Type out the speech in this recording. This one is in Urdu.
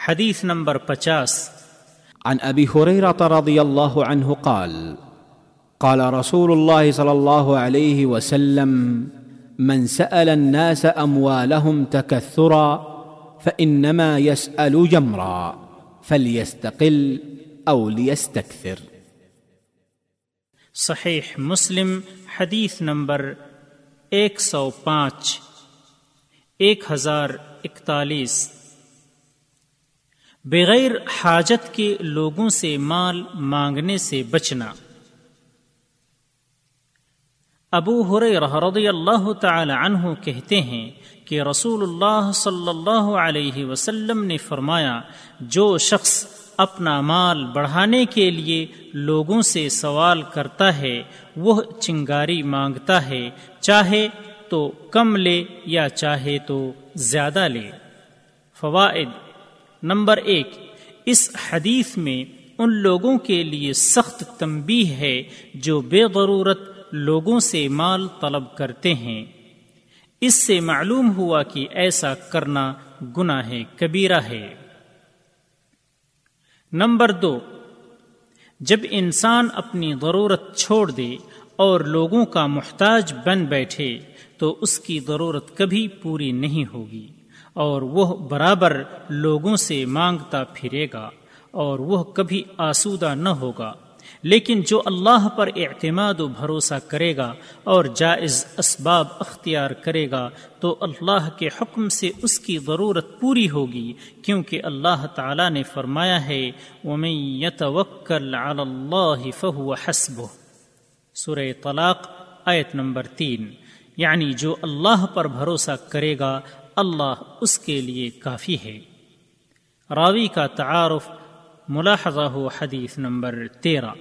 حديث نمبر 50 عن أبي هريرة رضي الله عنه قال قال رسول الله صلى الله عليه وسلم من سأل الناس أموالهم تكثرا فإنما يسأل جمرا فليستقل أو ليستكثر صحيح مسلم حديث نمبر 105 1041 بغیر حاجت کے لوگوں سے مال مانگنے سے بچنا۔ ابو رضی اللہ تعالی عنہ کہتے ہیں کہ رسول اللہ صلی اللہ علیہ وسلم نے فرمایا، جو شخص اپنا مال بڑھانے کے لیے لوگوں سے سوال کرتا ہے، وہ چنگاری مانگتا ہے، چاہے تو کم لے یا چاہے تو زیادہ لے۔ فوائد نمبر ایک، اس حدیث میں ان لوگوں کے لیے سخت تنبیہ ہے جو بے ضرورت لوگوں سے مال طلب کرتے ہیں۔ اس سے معلوم ہوا کہ ایسا کرنا گناہ کبیرہ ہے۔ نمبر دو، جب انسان اپنی ضرورت چھوڑ دے اور لوگوں کا محتاج بن بیٹھے تو اس کی ضرورت کبھی پوری نہیں ہوگی۔ اور وہ برابر لوگوں سے مانگتا پھرے گا اور وہ کبھی آسودہ نہ ہوگا، لیکن جو اللہ پر اعتماد و بھروسہ کرے گا اور جائز اسباب اختیار کرے گا تو اللہ کے حکم سے اس کی ضرورت پوری ہوگی، کیونکہ اللہ تعالی نے فرمایا ہے فهو حسبه۔ سورہ طلاق، آیت نمبر تین۔ یعنی جو اللہ پر بھروسہ کرے گا اللہ اس کے لیے کافی ہے۔ راوی کا تعارف ملاحظہ ہو حدیث نمبر تیرہ۔